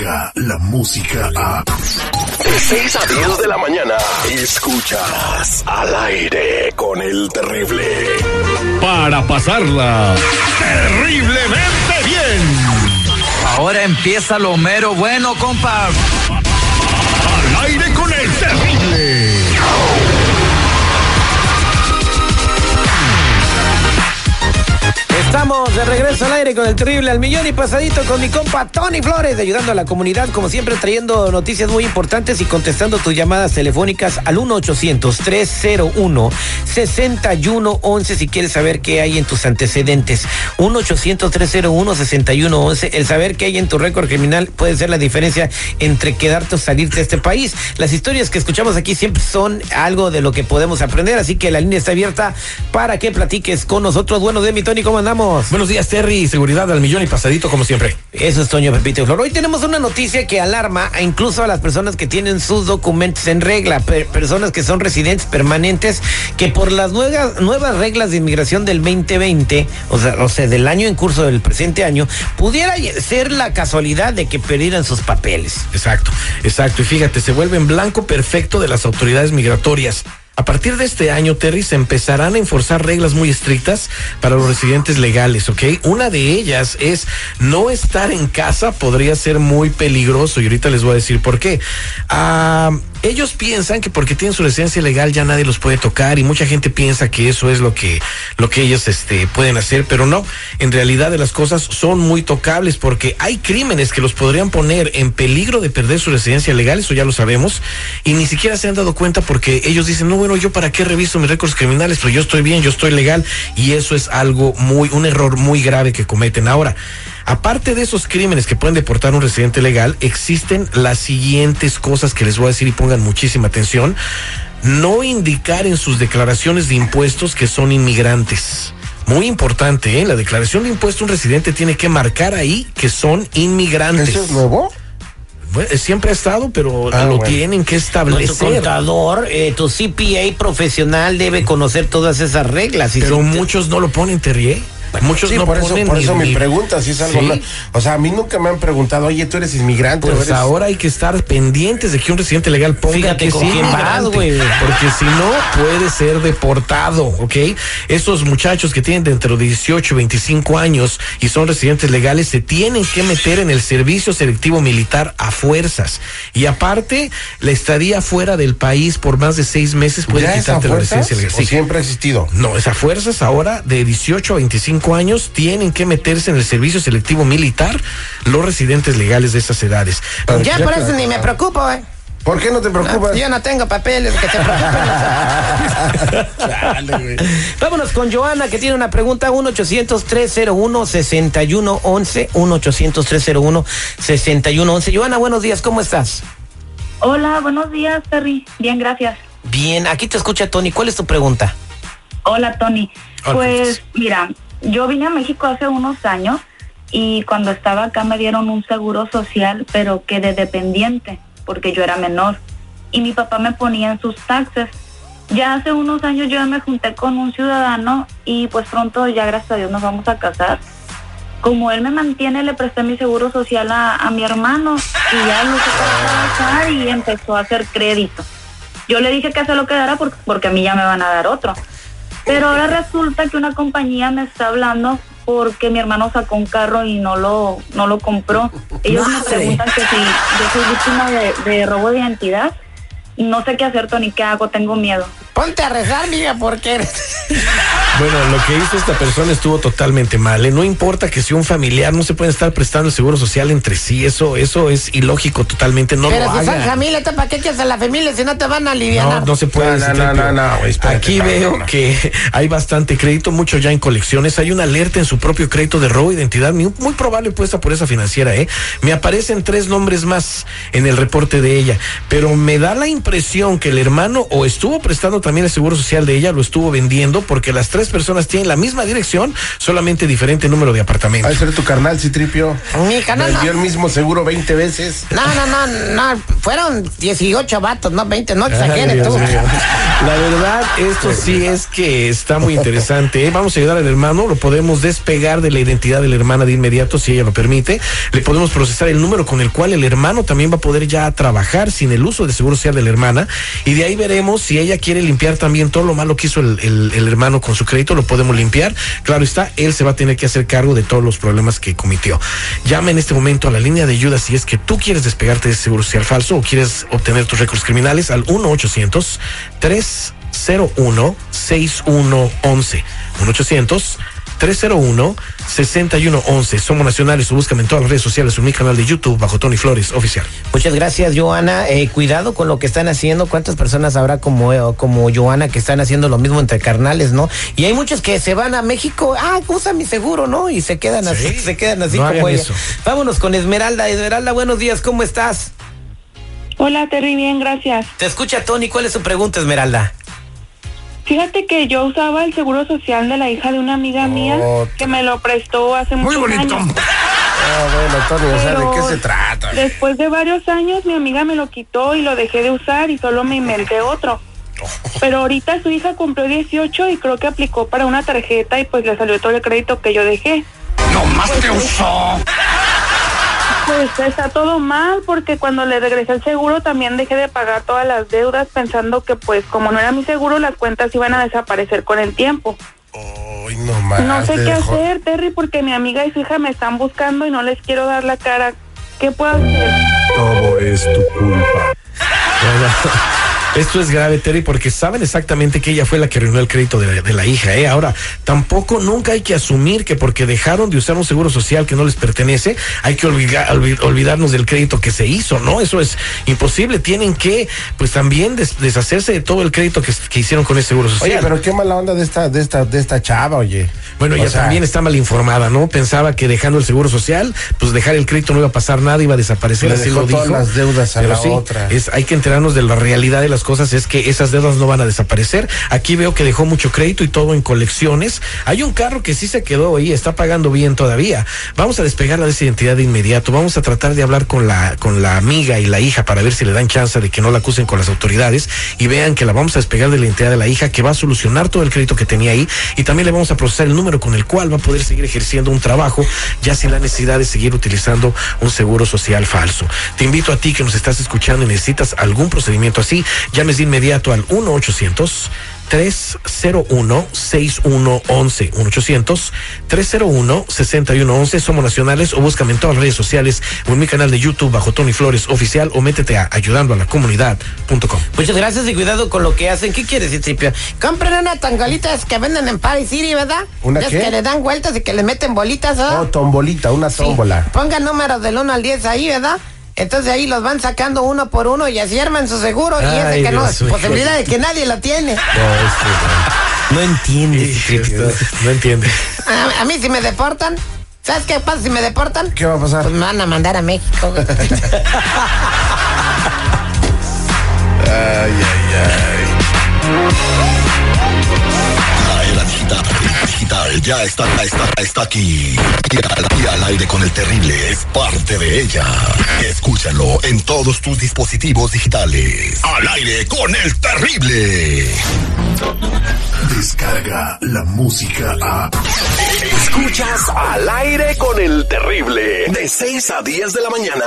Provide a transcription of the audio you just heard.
la música a... De 6 a 10 de la mañana, escuchas al aire con el terrible. Para pasarla terriblemente bien. Ahora empieza lo mero bueno, compa. Al aire con el terrible. Estamos de regreso al aire con el terrible al millón y pasadito con mi compa Tony Flores, ayudando a la comunidad, como siempre, trayendo noticias muy importantes y contestando tus llamadas telefónicas al 1-800-301-6111 si quieres saber qué hay en tus antecedentes. 1-800-301-6111. El saber qué hay en tu récord criminal puede ser la diferencia entre quedarte o salirte de este país. Las historias que escuchamos aquí siempre son algo de lo que podemos aprender, así que la línea está abierta para que platiques con nosotros. Bueno, de mi Tony, ¿cómo andamos? Buenos días, Terry. Seguridad al millón y pasadito, como siempre. Eso es Toño Pepito y Flor. Hoy tenemos una noticia que alarma a incluso a las personas que tienen sus documentos en regla, per- personas que son residentes permanentes, que por las nuevas, nuevas reglas de inmigración del 2020, o sea, o sea, del año en curso del presente año, pudiera ser la casualidad de que perdieran sus papeles. Exacto, exacto. Y fíjate, se vuelve en blanco perfecto de las autoridades migratorias. A partir de este año, Terry, se empezarán a enforzar reglas muy estrictas para los residentes legales, ¿ok? Una de ellas es no estar en casa podría ser muy peligroso y ahorita les voy a decir por qué. Ah, ellos piensan que porque tienen su residencia legal ya nadie los puede tocar y mucha gente piensa que eso es lo que, lo que ellos este, pueden hacer, pero no. En realidad de las cosas son muy tocables porque hay crímenes que los podrían poner en peligro de perder su residencia legal, eso ya lo sabemos, y ni siquiera se han dado cuenta porque ellos dicen, no, bueno, yo para qué reviso mis récords criminales, pero yo estoy bien, yo estoy legal, y eso es algo muy, un error muy grave que cometen. Ahora, Aparte de esos crímenes que pueden deportar a un residente legal, existen las siguientes cosas que les voy a decir y pongan muchísima atención. No indicar en sus declaraciones de impuestos que son inmigrantes. Muy importante, ¿eh? La declaración de impuesto un residente tiene que marcar ahí que son inmigrantes. ¿Eso es nuevo? Bueno, siempre ha estado, pero Ah, lo bueno. tienen que Tu establecer. contador, eh, tu CPA profesional debe conocer todas esas reglas. Y Pero si te- muchos no lo ponen, Muchos Sí, no por eso, ponen por eso mi pregunta, si es algo. Sí. no- o sea, a mí nunca me han preguntado, oye, tú eres inmigrante. Pues eres... ahora hay que estar pendientes de que un residente legal ponga Fíjate que sí güey. porque si no puede ser deportado, ¿ok? Esos muchachos que tienen de entre 18 y 25 años y son residentes legales se tienen que meter en el servicio selectivo militar a fuerzas y aparte la estadía fuera del país por más de seis meses puede ¿Ya es a quitarte la residencia legal. o siempre ha existido? No, esas fuerzas ahora de 18 a 25 años tienen que meterse en el servicio selectivo militar los residentes legales de esas edades. Ya por eso ni me preocupo, eh. ¿Por qué no te preocupas? Yo no tengo papeles que te preocupen. Vámonos con Joana que tiene una pregunta 1-800-301-6111 1-800-301-6111 Joana, buenos días, ¿cómo estás? Hola, buenos días, Terry. Bien, gracias. Bien, aquí te escucha Tony, ¿cuál es tu pregunta? Hola, Tony. Hola, Pues, mira, yo vine a México hace unos años y cuando estaba acá me dieron un seguro social, pero quedé dependiente porque yo era menor y mi papá me ponía en sus taxes. Ya hace unos años yo me junté con un ciudadano y pues pronto ya gracias a Dios nos vamos a casar. Como él me mantiene, le presté mi seguro social a, a mi hermano y ya lo trabajar y empezó a hacer crédito. Yo le dije que se lo quedara porque, porque a mí ya me van a dar otro. Pero ahora resulta que una compañía me está hablando porque mi hermano sacó un carro y no lo, no lo compró. Ellos me preguntan que si yo soy víctima de, de robo de identidad. No sé qué hacer, Tony, ¿qué hago? Tengo miedo. Ponte a rezar, mija, porque... Bueno, lo que hizo esta persona estuvo totalmente mal. ¿eh? No importa que sea un familiar, no se pueden estar prestando el seguro social entre sí. Eso, eso es ilógico totalmente. No Pero lo si son hagan. familia, ¿para qué quieres a la familia si no te van a aliviar? No, no se puede. No, no, no, no, espérate, Aquí no, veo no, no. que hay bastante crédito, mucho ya en colecciones. Hay una alerta en su propio crédito de robo de identidad, muy, muy probable puesta por esa financiera, ¿eh? Me aparecen tres nombres más en el reporte de ella, pero me da la impresión que el hermano o estuvo prestando también el seguro social de ella lo estuvo vendiendo porque las tres personas tienen la misma dirección, solamente diferente número de apartamentos. a ser tu carnal, Citripio. Mi canal no. Vendió el mismo seguro 20 veces. No, no, no, no, fueron 18 vatos, no 20, no exageres tú. La verdad, esto sí es que está muy interesante. ¿eh? Vamos a ayudar al hermano, lo podemos despegar de la identidad de la hermana de inmediato, si ella lo permite. Le podemos procesar el número con el cual el hermano también va a poder ya trabajar sin el uso de seguro social de la hermana. Y de ahí veremos si ella quiere limpiar también todo lo malo que hizo el, el- el hermano con su crédito, lo podemos limpiar. Claro está, él se va a tener que hacer cargo de todos los problemas que cometió. Llama en este momento a la línea de ayuda si es que tú quieres despegarte de ese seguro social falso o quieres obtener tus récords criminales al 1 800 301 6111 1 800 301 6111 Somos nacionales o búscame en todas las redes sociales en mi canal de YouTube bajo Tony Flores Oficial. Muchas gracias, Joana. Eh, cuidado con lo que están haciendo. ¿Cuántas personas habrá como, eh, como Joana que están haciendo lo mismo entre carnales, no? Y hay muchos que se van a México, ah, usa mi seguro, ¿no? Y se quedan así, se quedan así no como ella. eso. Vámonos con Esmeralda. Esmeralda, buenos días, ¿cómo estás? Hola, Terry, bien, gracias. Te escucha Tony, ¿cuál es su pregunta, Esmeralda? Fíjate que yo usaba el seguro social de la hija de una amiga mía que me lo prestó hace Muy muchos bonito. años. Ah, bueno, Tony, o sea, ¿de qué se trata? Después de varios años, mi amiga me lo quitó y lo dejé de usar y solo me inventé otro. Pero ahorita su hija cumplió 18 y creo que aplicó para una tarjeta y pues le salió todo el crédito que yo dejé. No más te usó. Pues está todo mal porque cuando le regresé el seguro también dejé de pagar todas las deudas pensando que pues como no era mi seguro las cuentas iban a desaparecer con el tiempo. Ay, no más. No sé qué dejó- hacer, Terry, porque mi amiga y su hija me están buscando y no les quiero dar la cara. ¿Qué puedo hacer? Todo es tu culpa. Esto es grave, Terry, porque saben exactamente que ella fue la que arruinó el crédito de la, de la hija. ¿eh? Ahora, tampoco nunca hay que asumir que porque dejaron de usar un seguro social que no les pertenece, hay que olvida- olvi- olvidarnos del crédito que se hizo, ¿no? Eso es imposible. Tienen que, pues también des- deshacerse de todo el crédito que, que hicieron con ese seguro social. Oye, pero qué mala onda de esta, de esta, de esta chava, oye. Bueno, O ella sea, también está mal informada, ¿no? Pensaba que dejando el seguro social, pues dejar el crédito no iba a pasar nada, iba a desaparecer, Le así dejó lo dijo. todas las deudas a Pero la sí, otra. Es, hay que enterarnos de la realidad de las cosas, es que esas deudas no van a desaparecer. Aquí veo que dejó mucho crédito y todo en colecciones. Hay un carro que sí se quedó ahí, está pagando bien todavía. Vamos a despegarla de esa identidad de inmediato. Vamos a tratar de hablar con la, con la amiga y la hija para ver si le dan chance de que no la acusen con las autoridades y vean que la vamos a despegar de la identidad de la hija, que va a solucionar todo el crédito que tenía ahí y también le vamos a procesar el número con el cual va a poder seguir ejerciendo un trabajo ya sin la necesidad de seguir utilizando un seguro social falso. Te invito a ti que nos estás escuchando y necesitas algún procedimiento así, llames de inmediato al 1 800 301-6111. 1-800-301-6111. Somos nacionales o búscame en todas las redes sociales o en mi canal de YouTube bajo Tony Flores Oficial o métete a ayudando a la comunidad.com. Muchas gracias y cuidado con lo que hacen. ¿Qué quieres, Citripio? Compren unas tangolitas que venden en Paris City, ¿verdad? ¿Una Es qué? que le dan vueltas y que le meten bolitas, ¿verdad? Oh, tombolita, una Sí. tómbola. Pongan números del 1 al 10 ahí, ¿verdad? Entonces ahí los van sacando uno por uno y así arman su seguro. y Ay, ese que no, Dios mío. posibilidad de que nadie lo tiene. No, No entiendes, No entiende. A, a mí si me deportan, ¿sabes qué pasa si me deportan? ¿Qué va a pasar? Pues me van a mandar a México. Ay, ay, La era digital, digital ya está, está, está aquí. Y al, y al aire con el terrible es parte de ella. Escúchalo en todos tus dispositivos digitales. Al aire con el terrible. Descarga la música a. Escuchas al aire con el terrible. De 6 a 10 de la mañana.